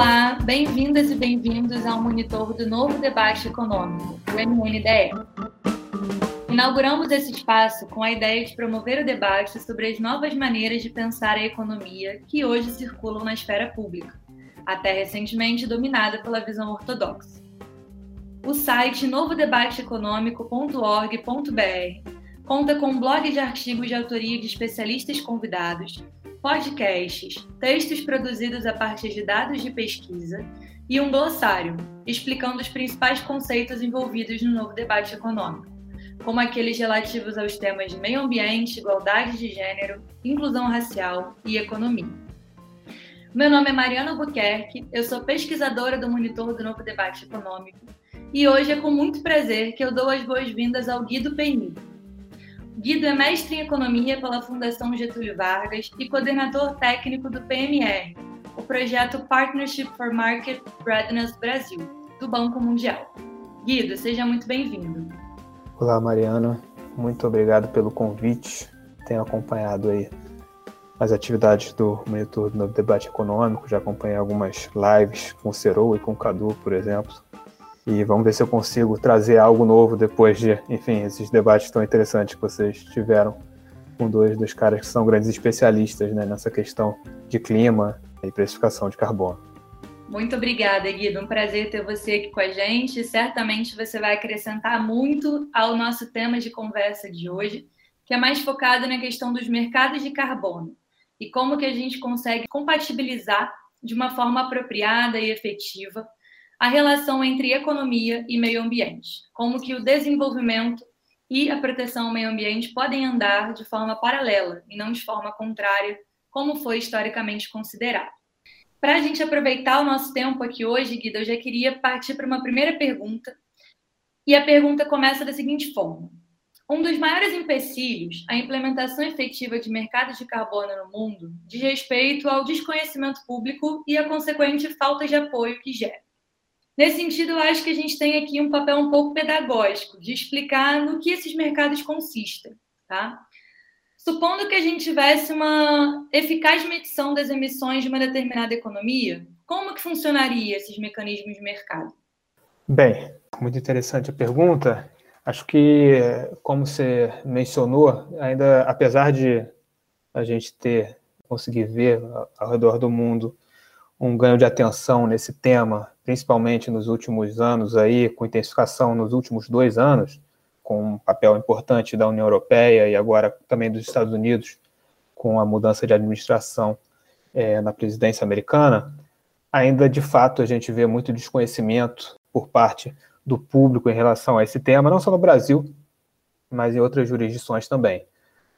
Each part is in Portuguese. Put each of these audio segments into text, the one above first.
Olá, bem-vindas e bem-vindos ao monitor do novo debate econômico, o MNDE. Inauguramos esse espaço com a ideia de promover o debate sobre as novas maneiras de pensar a economia que hoje circulam na esfera pública, até recentemente dominada pela visão ortodoxa. O site novodebateeconômico.org.br conta com um blog de artigos de autoria de especialistas convidados podcasts, textos produzidos a partir de dados de pesquisa e um glossário, explicando os principais conceitos envolvidos no novo debate econômico, como aqueles relativos aos temas de meio ambiente, igualdade de gênero, inclusão racial e economia. Meu nome é Mariana Albuquerque, eu sou pesquisadora do Monitor do Novo Debate Econômico e hoje é com muito prazer que eu dou as boas-vindas ao Guido Peinido, Guido é mestre em Economia pela Fundação Getúlio Vargas e coordenador técnico do PMR, o projeto Partnership for Market Readiness Brasil, do Banco Mundial. Guido, seja muito bem-vindo. Olá, Mariana. Muito obrigado pelo convite. Tenho acompanhado aí as atividades do Monitor do Novo Debate Econômico, já acompanhei algumas lives com o Cerou e com o Cadu, por exemplo. E vamos ver se eu consigo trazer algo novo depois de, enfim, esses debates tão interessantes que vocês tiveram com dois dos caras que são grandes especialistas né, nessa questão de clima e precificação de carbono. Muito obrigada, Guido. Um prazer ter você aqui com a gente. Certamente você vai acrescentar muito ao nosso tema de conversa de hoje, que é mais focado na questão dos mercados de carbono e como que a gente consegue compatibilizar de uma forma apropriada e efetiva a relação entre economia e meio ambiente, como que o desenvolvimento e a proteção ao meio ambiente podem andar de forma paralela e não de forma contrária, como foi historicamente considerado. Para a gente aproveitar o nosso tempo aqui hoje, Guido, eu já queria partir para uma primeira pergunta. E a pergunta começa da seguinte forma: Um dos maiores empecilhos à implementação efetiva de mercados de carbono no mundo diz respeito ao desconhecimento público e a consequente falta de apoio que gera. Nesse sentido, eu acho que a gente tem aqui um papel um pouco pedagógico, de explicar no que esses mercados consistem. Tá? Supondo que a gente tivesse uma eficaz medição das emissões de uma determinada economia, como que funcionaria esses mecanismos de mercado? Bem, muito interessante a pergunta. Acho que, como você mencionou, ainda apesar de a gente ter conseguir ver ao redor do mundo um ganho de atenção nesse tema, principalmente nos últimos anos aí, com intensificação nos últimos dois anos, com um papel importante da União Europeia e agora também dos Estados Unidos, com a mudança de administração é, na presidência americana, ainda de fato a gente vê muito desconhecimento por parte do público em relação a esse tema, não só no Brasil, mas em outras jurisdições também.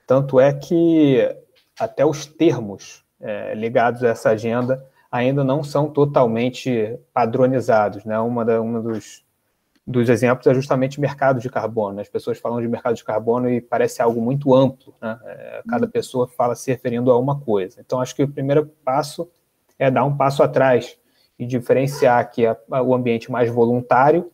Tanto é que até os termos é, ligados a essa agenda ainda não são totalmente padronizados. Né? Uma, da, uma dos, dos exemplos é justamente mercado de carbono. As pessoas falam de mercado de carbono e parece algo muito amplo. Né? É, cada pessoa fala se referindo a uma coisa. Então, acho que o primeiro passo é dar um passo atrás e diferenciar a, a, o ambiente mais voluntário,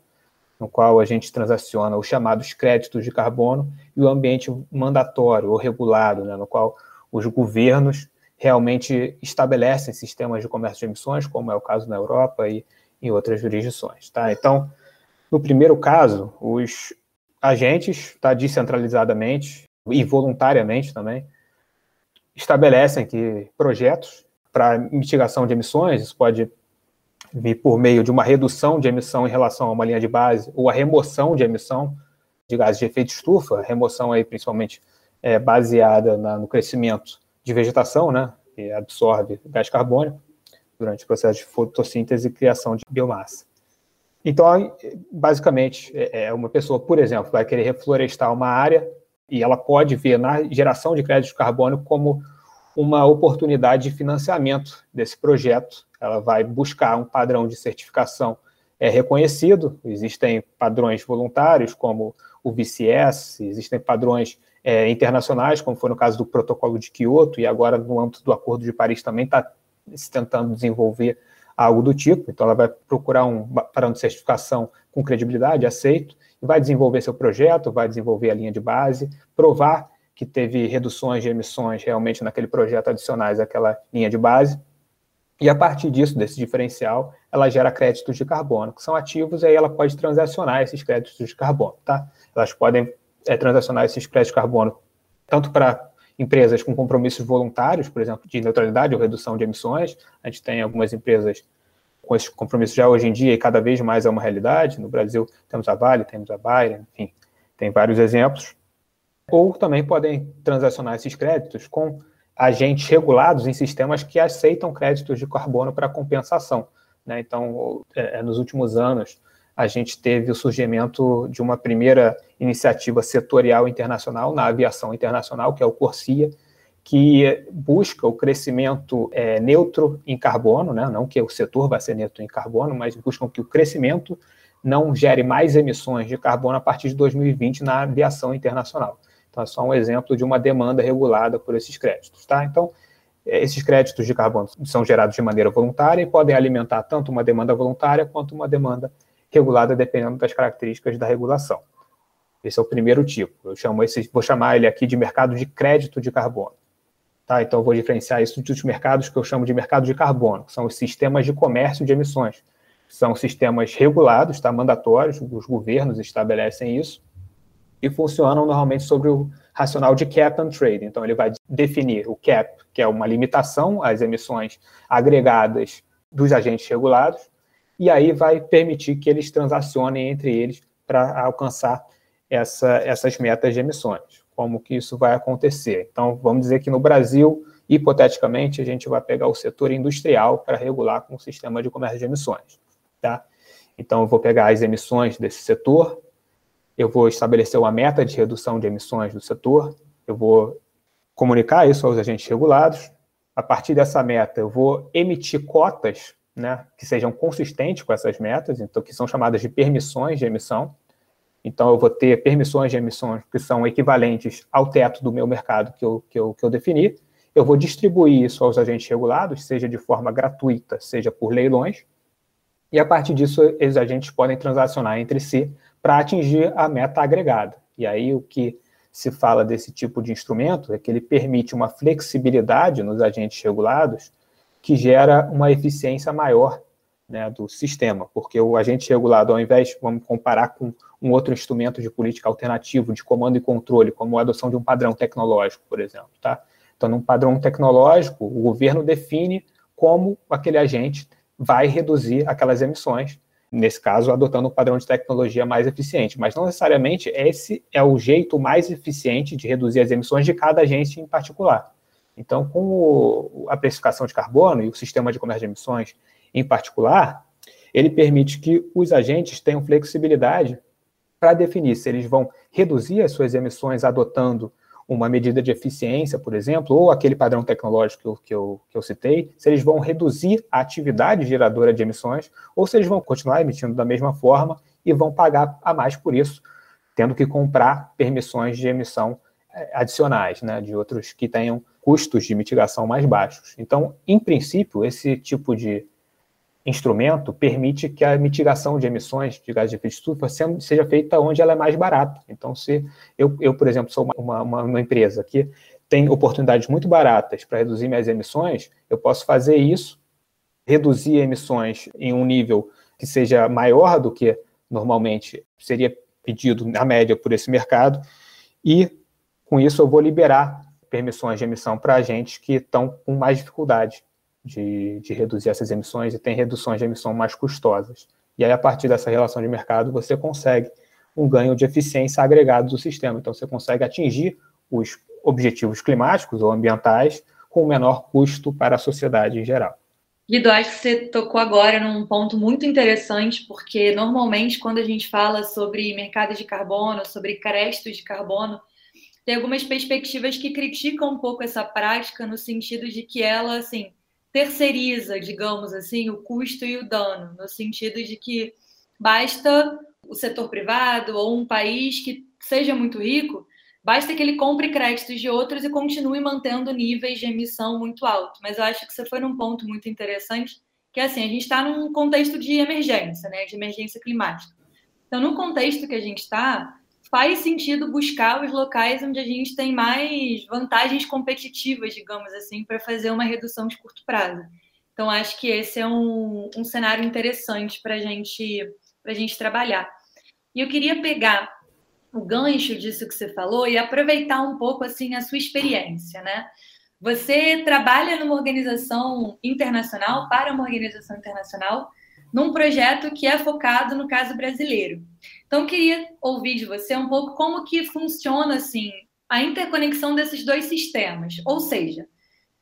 no qual a gente transaciona os chamados créditos de carbono, e o ambiente mandatório ou regulado, né? no qual os governos realmente estabelecem sistemas de comércio de emissões, como é o caso na Europa e em outras jurisdições. Tá? Então, no primeiro caso, os agentes, tá, descentralizadamente e voluntariamente também, estabelecem que projetos para mitigação de emissões, isso pode vir por meio de uma redução de emissão em relação a uma linha de base, ou a remoção de emissão de gases de efeito estufa, remoção aí principalmente é, baseada na, no crescimento de vegetação, né, que absorve gás carbônico durante o processo de fotossíntese e criação de biomassa. Então, basicamente, é, é uma pessoa, por exemplo, vai querer reflorestar uma área e ela pode ver na geração de crédito carbono como uma oportunidade de financiamento desse projeto. Ela vai buscar um padrão de certificação é, reconhecido. Existem padrões voluntários, como o VCS, existem padrões é, internacionais, como foi no caso do Protocolo de Quioto, e agora no âmbito do Acordo de Paris também está se tentando desenvolver algo do tipo. Então, ela vai procurar um padrão de certificação com credibilidade, aceito, e vai desenvolver seu projeto, vai desenvolver a linha de base, provar que teve reduções de emissões realmente naquele projeto adicionais àquela linha de base. E a partir disso, desse diferencial, ela gera créditos de carbono, que são ativos, e aí ela pode transacionar esses créditos de carbono, tá? Elas podem é, transacionar esses créditos de carbono tanto para empresas com compromissos voluntários, por exemplo, de neutralidade ou redução de emissões. A gente tem algumas empresas com esses compromissos já hoje em dia e cada vez mais é uma realidade. No Brasil temos a Vale, temos a Bayer, enfim, tem vários exemplos. Ou também podem transacionar esses créditos com agentes regulados em sistemas que aceitam créditos de carbono para compensação. Né? Então, é, é, nos últimos anos, a gente teve o surgimento de uma primeira iniciativa setorial internacional na aviação internacional, que é o Corsia, que busca o crescimento é, neutro em carbono, né? não que o setor vá ser neutro em carbono, mas buscam que o crescimento não gere mais emissões de carbono a partir de 2020 na aviação internacional. Então, é só um exemplo de uma demanda regulada por esses créditos. Tá? Então, é, esses créditos de carbono são gerados de maneira voluntária e podem alimentar tanto uma demanda voluntária quanto uma demanda regulada, dependendo das características da regulação. Esse é o primeiro tipo. Eu chamo esse, vou chamar ele aqui de mercado de crédito de carbono. Tá? Então, eu vou diferenciar isso dos mercados que eu chamo de mercado de carbono, que são os sistemas de comércio de emissões. São sistemas regulados, tá? mandatórios, os governos estabelecem isso, e funcionam normalmente sobre o racional de cap and trade. Então, ele vai definir o cap, que é uma limitação às emissões agregadas dos agentes regulados, e aí vai permitir que eles transacionem entre eles para alcançar essa, essas metas de emissões. Como que isso vai acontecer? Então, vamos dizer que no Brasil, hipoteticamente, a gente vai pegar o setor industrial para regular com o sistema de comércio de emissões. Tá? Então, eu vou pegar as emissões desse setor, eu vou estabelecer uma meta de redução de emissões do setor, eu vou comunicar isso aos agentes regulados. A partir dessa meta, eu vou emitir cotas né, que sejam consistentes com essas metas, então que são chamadas de permissões de emissão. Então, eu vou ter permissões de emissões que são equivalentes ao teto do meu mercado que eu, que eu, que eu defini. Eu vou distribuir isso aos agentes regulados, seja de forma gratuita, seja por leilões. E a partir disso, esses agentes podem transacionar entre si para atingir a meta agregada. E aí, o que se fala desse tipo de instrumento é que ele permite uma flexibilidade nos agentes regulados que gera uma eficiência maior né, do sistema, porque o agente regulado, ao invés, vamos comparar com um outro instrumento de política alternativo, de comando e controle, como a adoção de um padrão tecnológico, por exemplo. Tá? Então, num padrão tecnológico, o governo define como aquele agente vai reduzir aquelas emissões, nesse caso, adotando um padrão de tecnologia mais eficiente. Mas não necessariamente esse é o jeito mais eficiente de reduzir as emissões de cada agente em particular. Então, com o, a precificação de carbono e o sistema de comércio de emissões em particular, ele permite que os agentes tenham flexibilidade para definir se eles vão reduzir as suas emissões adotando uma medida de eficiência, por exemplo, ou aquele padrão tecnológico que eu, que eu, citei, se eles vão reduzir a atividade geradora de emissões, ou se eles vão continuar emitindo da mesma forma e vão pagar a mais por isso, tendo que comprar permissões de emissão eh, adicionais, né, de outros que tenham custos de mitigação mais baixos. Então, em princípio, esse tipo de instrumento permite que a mitigação de emissões de gases de efeito estufa seja feita onde ela é mais barata. Então, se eu, eu por exemplo, sou uma, uma, uma empresa que tem oportunidades muito baratas para reduzir minhas emissões, eu posso fazer isso, reduzir emissões em um nível que seja maior do que normalmente seria pedido na média por esse mercado, e com isso eu vou liberar permissões de emissão para agentes que estão com mais dificuldade de, de reduzir essas emissões e tem reduções de emissão mais custosas. E aí, a partir dessa relação de mercado, você consegue um ganho de eficiência agregado do sistema. Então, você consegue atingir os objetivos climáticos ou ambientais com menor custo para a sociedade em geral. Guido, acho que você tocou agora num ponto muito interessante, porque normalmente quando a gente fala sobre mercado de carbono, sobre créditos de carbono, tem algumas perspectivas que criticam um pouco essa prática no sentido de que ela, assim, terceiriza, digamos assim, o custo e o dano, no sentido de que basta o setor privado ou um país que seja muito rico, basta que ele compre créditos de outros e continue mantendo níveis de emissão muito altos. Mas eu acho que você foi num ponto muito interessante, que é assim, a gente está num contexto de emergência, né, de emergência climática. Então, no contexto que a gente está, faz sentido buscar os locais onde a gente tem mais vantagens competitivas, digamos assim, para fazer uma redução de curto prazo. Então, acho que esse é um, um cenário interessante para gente, a gente trabalhar. E eu queria pegar o gancho disso que você falou e aproveitar um pouco assim a sua experiência, né? Você trabalha numa organização internacional, para uma organização internacional, num projeto que é focado no caso brasileiro. Então, queria ouvir de você um pouco como que funciona assim a interconexão desses dois sistemas, ou seja,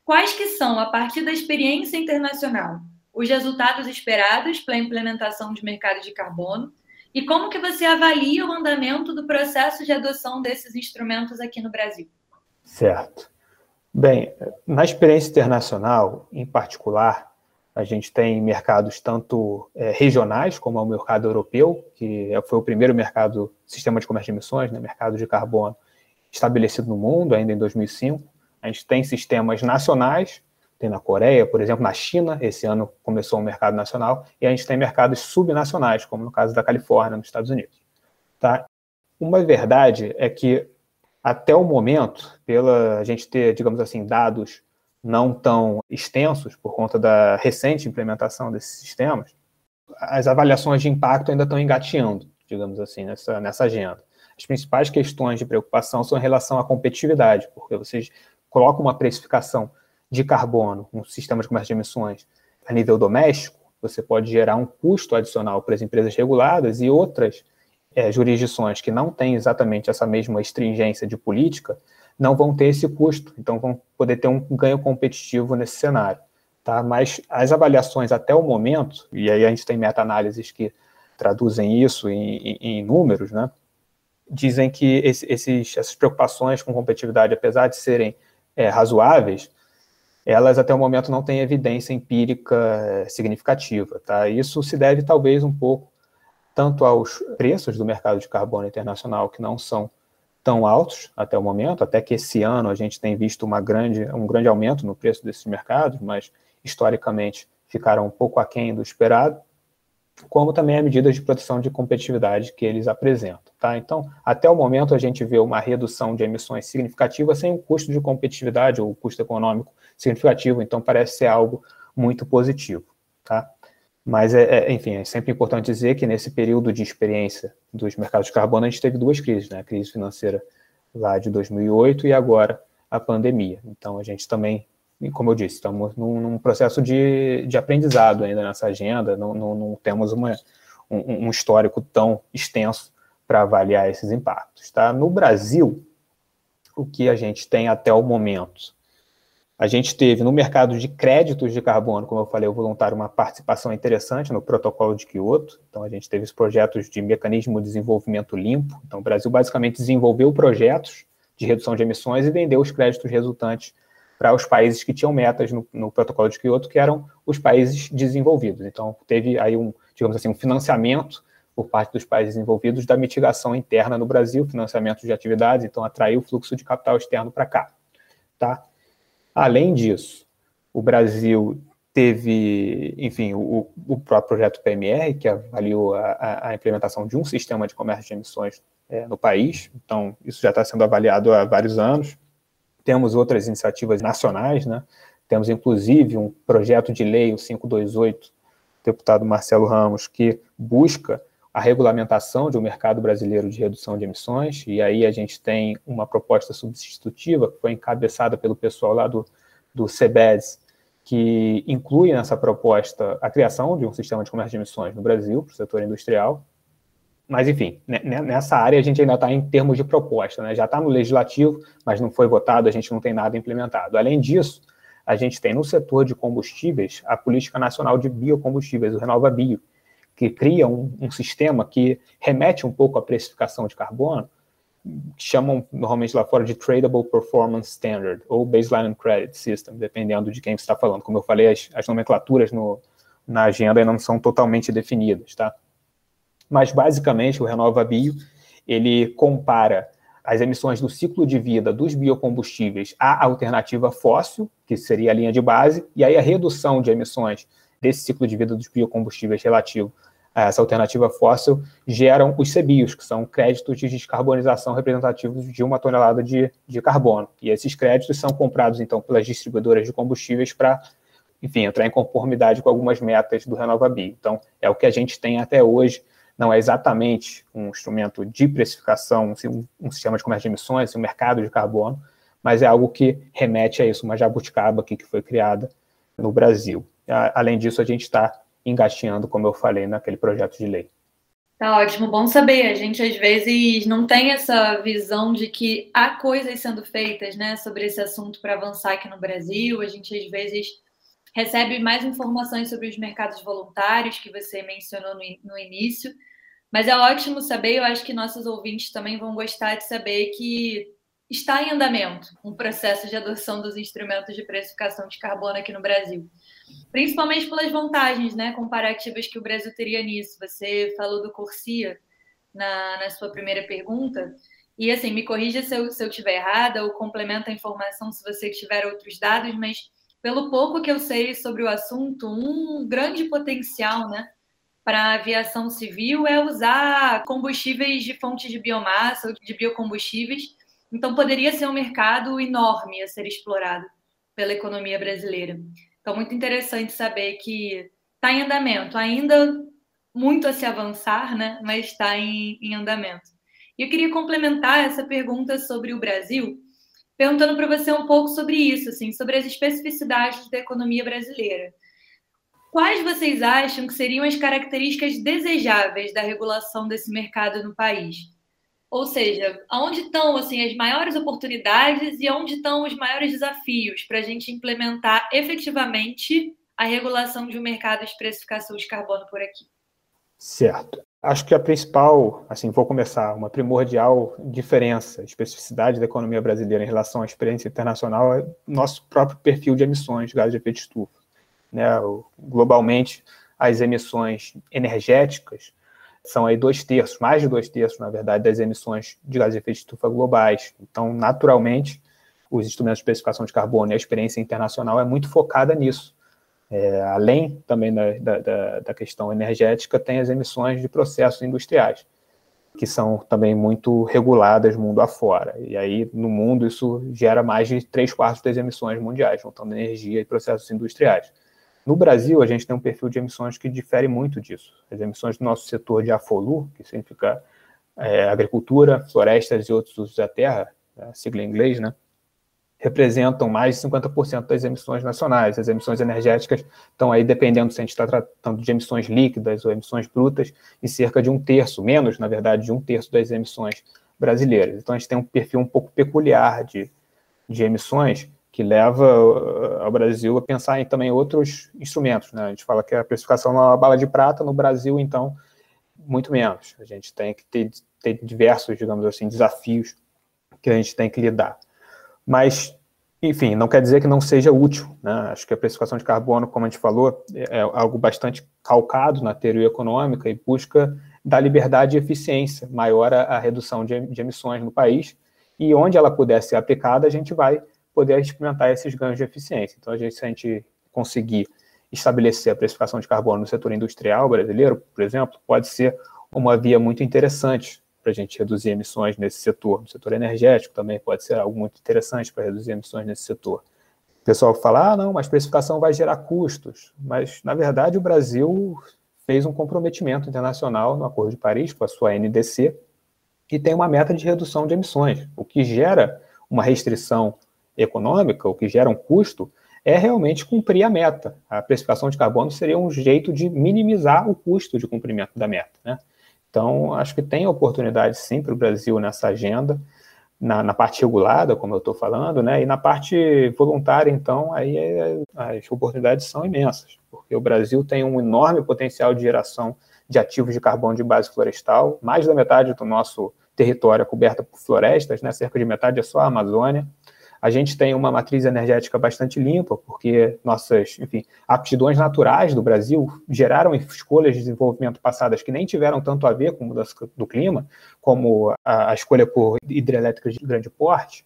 quais que são, a partir da experiência internacional, os resultados esperados para a implementação de mercado de carbono e como que você avalia o andamento do processo de adoção desses instrumentos aqui no Brasil? Certo. Bem, na experiência internacional, em particular, a gente tem mercados tanto é, regionais, como é o mercado europeu, que é, foi o primeiro mercado, sistema de comércio de emissões, né, mercado de carbono, estabelecido no mundo, ainda em 2005. A gente tem sistemas nacionais, tem na Coreia, por exemplo, na China, esse ano começou o um mercado nacional, e a gente tem mercados subnacionais, como no caso da Califórnia, nos Estados Unidos. Tá? Uma verdade é que, até o momento, pela a gente ter, digamos assim, dados não tão extensos por conta da recente implementação desses sistemas, as avaliações de impacto ainda estão engateando, digamos assim, nessa, nessa agenda. As principais questões de preocupação são em relação à competitividade, porque vocês colocam uma precificação de carbono, um sistema de comércio de emissões a nível doméstico, você pode gerar um custo adicional para as empresas reguladas e outras é, jurisdições que não têm exatamente essa mesma stringência de política não vão ter esse custo, então vão poder ter um ganho competitivo nesse cenário. Tá? Mas as avaliações até o momento, e aí a gente tem meta-análises que traduzem isso em, em, em números, né? dizem que esse, esses, essas preocupações com competitividade, apesar de serem é, razoáveis, elas até o momento não têm evidência empírica é, significativa. Tá? Isso se deve talvez um pouco tanto aos preços do mercado de carbono internacional, que não são tão altos até o momento, até que esse ano a gente tem visto uma grande, um grande aumento no preço desses mercados, mas historicamente ficaram um pouco aquém do esperado, como também as medidas de proteção de competitividade que eles apresentam. Tá? Então, até o momento a gente vê uma redução de emissões significativa sem um custo de competitividade ou custo econômico significativo, então parece ser algo muito positivo. Tá? Mas, é, é, enfim, é sempre importante dizer que nesse período de experiência dos mercados de carbono, a gente teve duas crises, né? A crise financeira lá de 2008 e agora a pandemia. Então, a gente também, como eu disse, estamos num, num processo de, de aprendizado ainda nessa agenda, não, não, não temos uma, um, um histórico tão extenso para avaliar esses impactos. Tá? No Brasil, o que a gente tem até o momento a gente teve no mercado de créditos de carbono, como eu falei, o voluntário, uma participação interessante no protocolo de Kyoto. Então, a gente teve os projetos de mecanismo de desenvolvimento limpo. Então, o Brasil basicamente desenvolveu projetos de redução de emissões e vendeu os créditos resultantes para os países que tinham metas no, no protocolo de Kyoto, que eram os países desenvolvidos. Então, teve aí um, digamos assim, um financiamento por parte dos países desenvolvidos da mitigação interna no Brasil, financiamento de atividades, então atraiu o fluxo de capital externo para cá, tá? Além disso, o Brasil teve, enfim, o, o próprio projeto PMR, que avaliou a, a, implementação de um sistema de comércio de emissões é, no país, então isso já está sendo avaliado há vários anos. Temos outras iniciativas nacionais, né? temos inclusive um projeto de lei, o 528, deputado Marcelo Ramos, que busca a regulamentação de um mercado brasileiro de redução de emissões, e aí a gente tem uma proposta substitutiva que foi encabeçada pelo pessoal lá do, do CBES, que inclui nessa proposta a criação de um sistema de comércio de emissões no Brasil, para o setor industrial. Mas, enfim, nessa área a gente ainda está em termos de proposta, né? já está no legislativo, mas não foi votado, a gente não tem nada implementado. Além disso, a gente tem no setor de combustíveis a Política Nacional de Biocombustíveis, o Renova Bio, que cria um, um, sistema que remete um pouco à precificação de carbono, chamam normalmente lá fora de Tradable Performance Standard ou Baseline Credit System, dependendo de quem você está falando. Como eu falei, as, as nomenclaturas no, na agenda ainda não são totalmente definidas, tá? Mas basicamente o Renova Bio ele compara as emissões do ciclo de vida dos biocombustíveis à alternativa fóssil, que seria a linha de base, e aí a redução de emissões desse ciclo de vida dos biocombustíveis relativo essa alternativa fóssil geram os CBIOS, que são créditos de descarbonização representativos de uma tonelada de, de carbono. E esses créditos são comprados, então, pelas distribuidoras de combustíveis para enfim, entrar em conformidade com algumas metas do RenovaBio. Então, é o que a gente tem até hoje, não é exatamente um instrumento de precificação, um, sistema de comércio de emissões, um mercado de carbono, mas é algo que remete a isso, uma jabuticaba aqui que foi criada no Brasil. Além disso, a gente está engatinhando, como eu falei, naquele projeto de lei. Tá ótimo, bom saber. A gente às vezes não tem essa visão de que há coisas sendo feitas, né, sobre esse assunto para avançar aqui no Brasil. A gente às vezes recebe mais informações sobre os mercados voluntários que você mencionou no, no início. Mas é ótimo saber, eu acho que nossos ouvintes também vão gostar de saber que está em andamento um processo de adoção dos instrumentos de precificação de carbono aqui no Brasil principalmente pelas vantagens né, comparativas que o Brasil teria nisso. Você falou do Corsia na, na sua primeira pergunta, e assim, me corrija se eu, se eu tiver errada ou complementa a informação se você tiver outros dados, mas pelo pouco que eu sei sobre o assunto, um grande potencial né, para a aviação civil é usar combustíveis de fontes de biomassa ou de biocombustíveis. Então, poderia ser um mercado enorme a ser explorado pela economia brasileira. Então, muito interessante saber que está em andamento, ainda muito a se avançar, né? mas está em, em andamento. E eu queria complementar essa pergunta sobre o Brasil, perguntando para você um pouco sobre isso, assim, sobre as especificidades da economia brasileira. Quais vocês acham que seriam as características desejáveis da regulação desse mercado no país? Ou seja, aonde estão assim as maiores oportunidades e onde estão os maiores desafios para a gente implementar efetivamente a regulação de um mercado de precificação de carbono por aqui? Certo. Acho que a principal, assim, vou começar, uma primordial diferença, especificidade da economia brasileira em relação à experiência internacional é nosso próprio perfil de emissões de gases de efeito estufa. Né? Globalmente, as emissões energéticas são aí dois terços, mais de dois terços, na verdade, das emissões de gases de efeito de estufa globais. Então, naturalmente, os instrumentos de especificação de carbono e a experiência internacional é muito focada nisso. É, além também da, da, da, questão energética, tem as emissões de processos industriais, que são também muito reguladas mundo afora. E aí, no mundo, isso gera mais de três quartos das emissões mundiais, juntando energia e processos industriais. No Brasil, a gente tem um perfil de emissões que difere muito disso. As emissões do nosso setor de AFOLU, que significa é, agricultura, florestas e outros usos da terra, a sigla em inglês, né, representam mais de 50% das emissões nacionais. As emissões energéticas estão aí, dependendo se a gente está tratando de emissões líquidas ou emissões brutas, em cerca de um terço, menos, na verdade, de um terço das emissões brasileiras. Então, a gente tem um perfil um pouco peculiar de, de emissões, que leva uh, ao Brasil a pensar em também outros instrumentos. Né? A gente fala que a precificação não é uma bala de prata, no Brasil, então, muito menos. A gente tem que ter, ter diversos, digamos assim, desafios que a gente tem que lidar. Mas, enfim, não quer dizer que não seja útil. Né? Acho que a precificação de carbono, como a gente falou, é algo bastante calcado na teoria econômica e busca dar liberdade e eficiência maior à redução de, de emissões no país. E onde ela puder ser aplicada, a gente vai poder experimentar esses ganhos de eficiência. Então, a gente, se a gente conseguir estabelecer a precificação de carbono no setor industrial brasileiro, por exemplo, pode ser uma via muito interessante para a gente reduzir emissões nesse setor. No setor energético também pode ser algo muito interessante para reduzir emissões nesse setor. O pessoal fala, ah, não, mas precificação vai gerar custos. Mas, na verdade, o Brasil fez um comprometimento internacional no Acordo de Paris com a sua NDC e tem uma meta de redução de emissões, o que gera uma restrição econômica, o que gera um custo, é realmente cumprir a meta. A precificação de carbono seria um jeito de minimizar o custo de cumprimento da meta. Né? Então, acho que tem oportunidade sim para o Brasil nessa agenda, na, na parte regulada, como eu estou falando, né? e na parte voluntária, então, aí é, as oportunidades são imensas, porque o Brasil tem um enorme potencial de geração de ativos de carbono de base florestal, mais da metade do nosso território é coberta por florestas, né? cerca de metade é só a Amazônia. A gente tem uma matriz energética bastante limpa, porque nossas, enfim, aptidões naturais do Brasil geraram escolhas de desenvolvimento passadas que nem tiveram tanto a ver com mudança do clima, como a, a escolha por hidrelétricas de grande porte,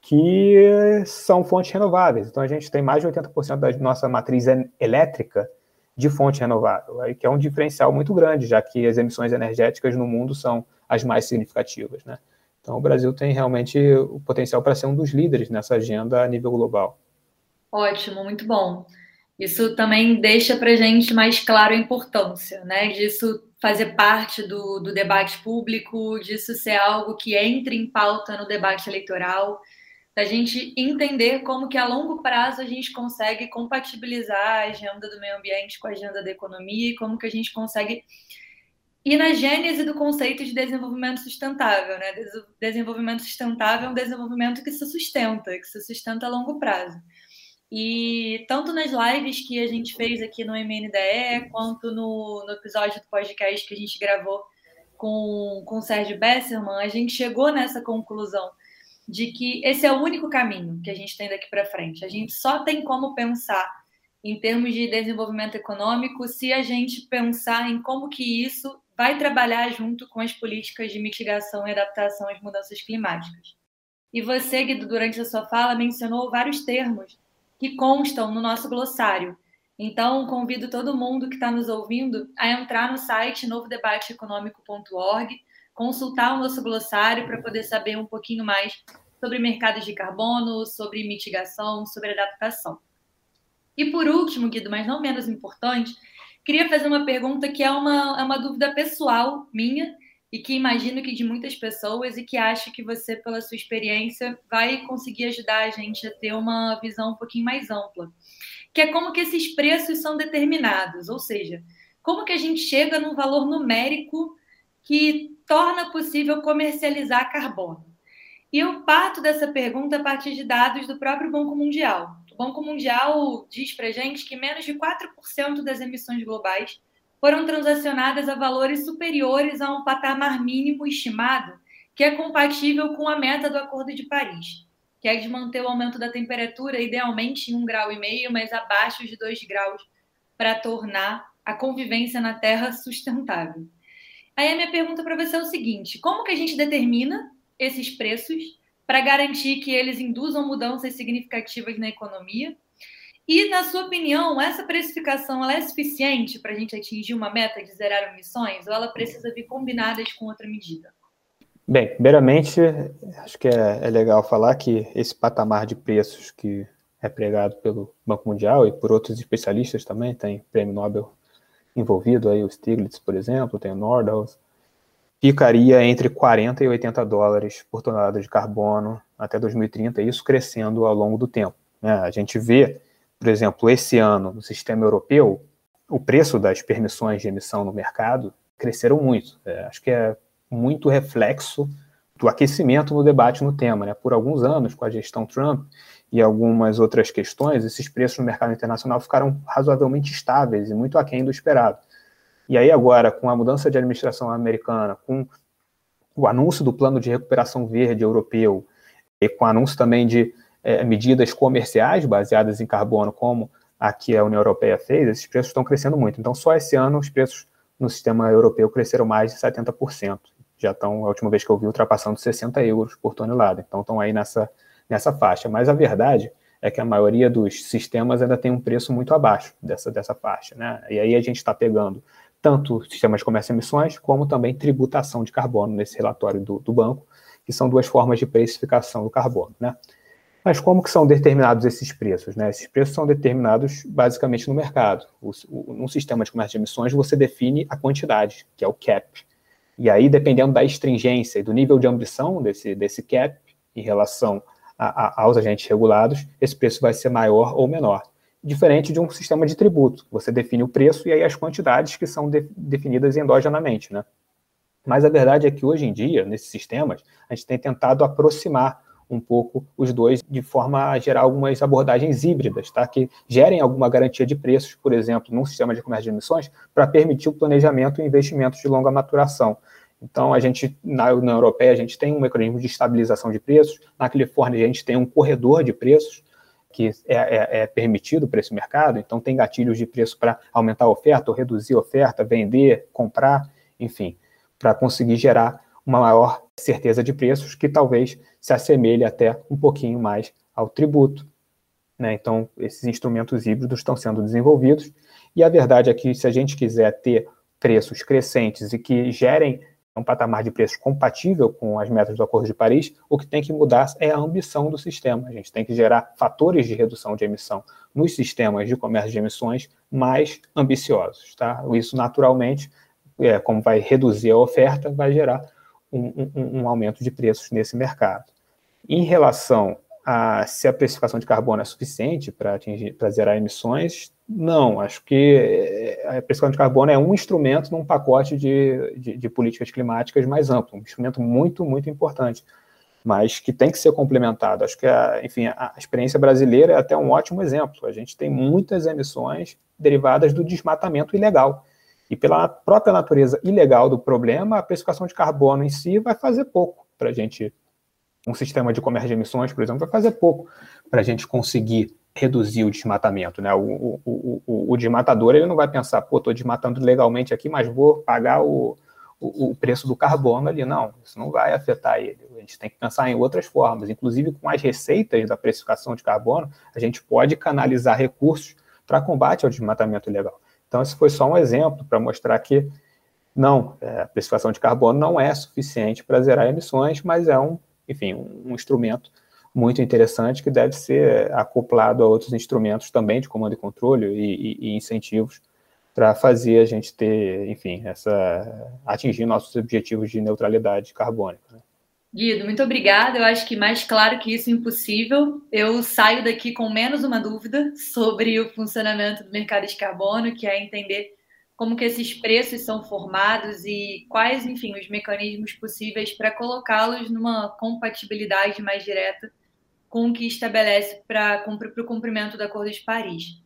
que são fontes renováveis. Então a gente tem mais de 80% da nossa matriz elétrica de fonte renovável, que é um diferencial muito grande, já que as emissões energéticas no mundo são as mais significativas, né? Então, o Brasil tem realmente o potencial para ser um dos líderes nessa agenda a nível global. Ótimo, muito bom. Isso também deixa para gente mais claro a importância né, disso fazer parte do, do debate público, disso ser algo que entre em pauta no debate eleitoral, da gente entender como que a longo prazo a gente consegue compatibilizar a agenda do meio ambiente com a agenda da economia e como que a gente consegue ir na gênese do conceito de desenvolvimento sustentável, né? Desenvolvimento sustentável é um desenvolvimento que se sustenta, que se sustenta a longo prazo. E tanto nas lives que a gente fez aqui no MNDE, quanto no, no episódio do podcast que a gente gravou com, com o Sérgio Besserman, a gente chegou nessa conclusão de que esse é o único caminho que a gente tem daqui para frente. A gente só tem como pensar em termos de desenvolvimento econômico se a gente pensar em como que isso vai trabalhar junto com as políticas de mitigação e adaptação às mudanças climáticas. E você, Guido, durante a sua fala, mencionou vários termos que constam no nosso glossário. Então, convido todo mundo que está nos ouvindo a entrar no site novodebateeconômico.org, consultar o nosso glossário para poder saber um pouquinho mais sobre mercados de carbono, sobre mitigação, sobre adaptação. E por último, Guido, mas não menos importante, queria fazer uma pergunta que é uma, é uma dúvida pessoal minha e que imagino que de muitas pessoas e que acho que você, pela sua experiência, vai conseguir ajudar a gente a ter uma visão um pouquinho mais ampla, que é como que esses preços são determinados, ou seja, como que a gente chega num valor numérico que torna possível comercializar carbono. E eu parto dessa pergunta a partir de dados do próprio Banco Mundial. O Banco Mundial diz para gente que menos de 4% das emissões globais foram transacionadas a valores superiores a um patamar mínimo estimado, que é compatível com a meta do Acordo de Paris, que é de manter o aumento da temperatura idealmente em um grau e meio, mas abaixo de dois graus, para tornar a convivência na Terra sustentável. Aí a minha pergunta para você é o seguinte: como que a gente determina esses preços para garantir que eles induzam mudanças significativas na economia e, na sua opinião, essa precificação ela é suficiente para a gente atingir uma meta de zerar emissões ou ela precisa vir combinadas com outra medida? Bem, primeiramente, acho que é, é legal falar que esse patamar de preços que é pregado pelo Banco Mundial e por outros especialistas também, tem prêmio Nobel envolvido aí, o Stiglitz, por exemplo, tem o Nordhaus, ficaria entre 40 e 80 dólares por tonelada de carbono até 2030, isso crescendo ao longo do tempo. Né? A gente vê por exemplo, esse ano, no sistema europeu, o preço das permissões de emissão no mercado cresceram muito. É, acho que é muito reflexo do aquecimento no debate no tema. Né? Por alguns anos, com a gestão Trump e algumas outras questões, esses preços no mercado internacional ficaram razoavelmente estáveis e muito aquém do esperado. E aí agora, com a mudança de administração americana, com o anúncio do plano de recuperação verde europeu, e com o anúncio também de é, medidas comerciais baseadas em carbono, como aqui a União Europeia fez, esses preços estão crescendo muito. Então, só esse ano os preços no sistema europeu cresceram mais de 70%. Já estão, a última vez que eu vi, ultrapassando 60 euros por tonelada. Então, estão aí nessa, nessa faixa. Mas a verdade é que a maioria dos sistemas ainda tem um preço muito abaixo dessa, dessa faixa. Né? E aí a gente está pegando tanto sistemas de comércio de emissões, como também tributação de carbono nesse relatório do, do banco, que são duas formas de precificação do carbono. Né? Mas como que são determinados esses preços? Né? Esses preços são determinados basicamente no mercado. O, o, num sistema de comércio de emissões, você define a quantidade, que é o cap. E aí, dependendo da estringência e do nível de ambição desse, desse cap em relação a, a, aos agentes regulados, esse preço vai ser maior ou menor. Diferente de um sistema de tributo, você define o preço e aí as quantidades que são de, definidas endogenamente. Né? Mas a verdade é que hoje em dia, nesses sistemas, a gente tem tentado aproximar um pouco os dois de forma a gerar algumas abordagens híbridas, tá? que gerem alguma garantia de preços, por exemplo, num sistema de comércio de emissões, para permitir o planejamento e investimentos de longa maturação. Então, a gente, na União Europeia, a gente tem um mecanismo de estabilização de preços, na Califórnia, a gente tem um corredor de preços, que é, é, é permitido para esse mercado, então tem gatilhos de preço para aumentar a oferta ou reduzir a oferta, vender, comprar, enfim, para conseguir gerar uma maior certeza de preços que talvez se assemelhe até um pouquinho mais ao tributo. Né? Então, esses instrumentos híbridos estão sendo desenvolvidos e a verdade é que se a gente quiser ter preços crescentes e que gerem um patamar de preços compatível com as metas do Acordo de Paris, o que tem que mudar é a ambição do sistema. A gente tem que gerar fatores de redução de emissão nos sistemas de comércio de emissões mais ambiciosos. Tá? Isso, naturalmente, é, como vai reduzir a oferta, vai gerar um, um, um aumento de preços nesse mercado. Em relação a se a precificação de carbono é suficiente para atingir, para zerar emissões, não. Acho que eh, a precificação de carbono é um instrumento num pacote de, de, de, políticas climáticas mais amplo, um instrumento muito, muito importante, mas que tem que ser complementado. Acho que, a, enfim, a experiência brasileira é até um ótimo exemplo. A gente tem muitas emissões derivadas do desmatamento ilegal. E pela própria natureza ilegal do problema, a precificação de carbono em si vai fazer pouco para a gente um sistema de comércio de emissões, por exemplo, vai fazer pouco para a gente conseguir reduzir o desmatamento. Né? O, o, o, o desmatador ele não vai pensar, pô, estou desmatando legalmente aqui, mas vou pagar o, o, preço do carbono ali. Não, isso não vai afetar ele. A gente tem que pensar em outras formas. Inclusive, com as receitas da precificação de carbono, a gente pode canalizar recursos para combate ao desmatamento ilegal. Então, esse foi só um exemplo para mostrar que não, é, a precificação de carbono não é suficiente para zerar emissões, mas é um enfim, um instrumento muito interessante que deve ser acoplado a outros instrumentos também de comando e controle e, e, e incentivos para fazer a gente ter, enfim, essa atingir nossos objetivos de neutralidade carbônica. Né? Guido, muito obrigada. Eu acho que mais claro que isso é impossível. Eu saio daqui com menos uma dúvida sobre o funcionamento do mercado de carbono, que é entender como que esses preços são formados e quais, enfim, os mecanismos possíveis para colocá-los numa compatibilidade mais direta com o que estabelece para o cumprimento do Acordo de Paris.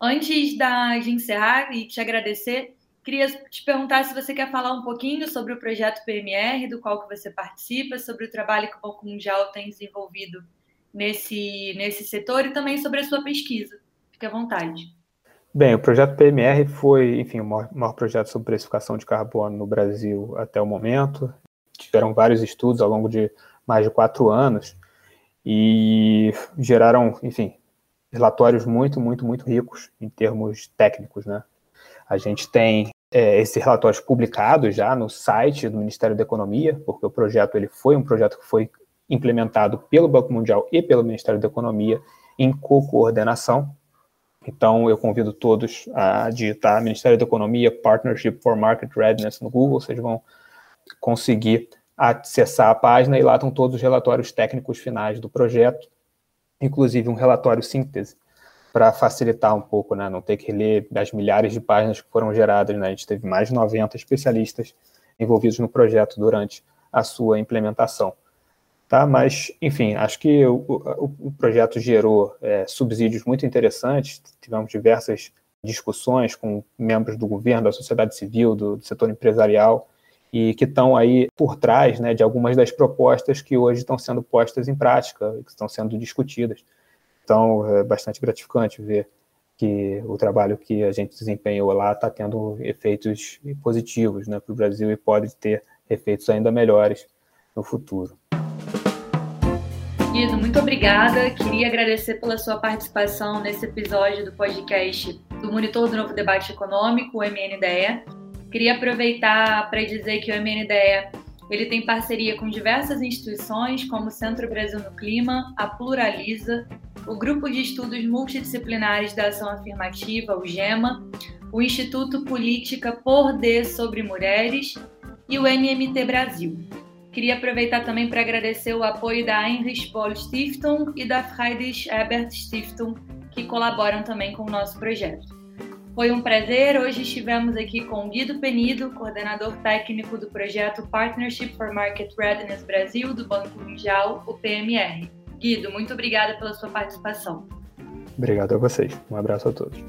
Antes da, de encerrar e te agradecer, queria te perguntar se você quer falar um pouquinho sobre o projeto PMR, do qual que você participa, sobre o trabalho que o Banco Mundial tem desenvolvido nesse, nesse setor e também sobre a sua pesquisa. Fique à vontade. Bem, o projeto PMR foi, enfim, o maior, maior, projeto sobre precificação de carbono no Brasil até o momento. Tiveram vários estudos ao longo de mais de quatro anos e geraram, enfim, relatórios muito, muito, muito ricos em termos técnicos, né? A gente tem é, esses relatórios publicados já no site do Ministério da Economia, porque o projeto ele foi um projeto que foi implementado pelo Banco Mundial e pelo Ministério da Economia em co-coordenação. Então, eu convido todos a digitar Ministério da Economia Partnership for Market Readiness no Google, vocês vão conseguir acessar a página e lá estão todos os relatórios técnicos finais do projeto, inclusive um relatório síntese, para facilitar um pouco, né, não ter que ler as milhares de páginas que foram geradas. Né, a gente teve mais de 90 especialistas envolvidos no projeto durante a sua implementação. Tá? Mas, enfim, acho que o, o, o projeto gerou é, subsídios muito interessantes, tivemos diversas discussões com membros do governo, da sociedade civil, do, do setor empresarial, e que estão aí por trás né, de algumas das propostas que hoje estão sendo postas em prática, que estão sendo discutidas. Então, é bastante gratificante ver que o trabalho que a gente desempenhou lá está tendo efeitos positivos né, para o Brasil e pode ter efeitos ainda melhores no futuro. Guido, muito obrigada. Queria agradecer pela sua participação nesse episódio do podcast do Monitor do Novo Debate Econômico, o MNDE. Queria aproveitar para dizer que o MNDE ele tem parceria com diversas instituições, como o Centro Brasil no Clima, a Pluraliza, o Grupo de Estudos Multidisciplinares da Ação Afirmativa, o GEMA, o Instituto Política por D sobre Mulheres e o MMT Brasil. Queria aproveitar também para agradecer o apoio da Heinrich Boll Stiftung e da Friedrich Ebert Stiftung, que colaboram também com o nosso projeto. Foi um prazer. Hoje estivemos aqui com Guido Penido, coordenador técnico do projeto Partnership for Market Readiness Brasil do Banco Mundial, o PMR. Guido, muito obrigada pela sua participação. Obrigado a vocês. Um abraço a todos.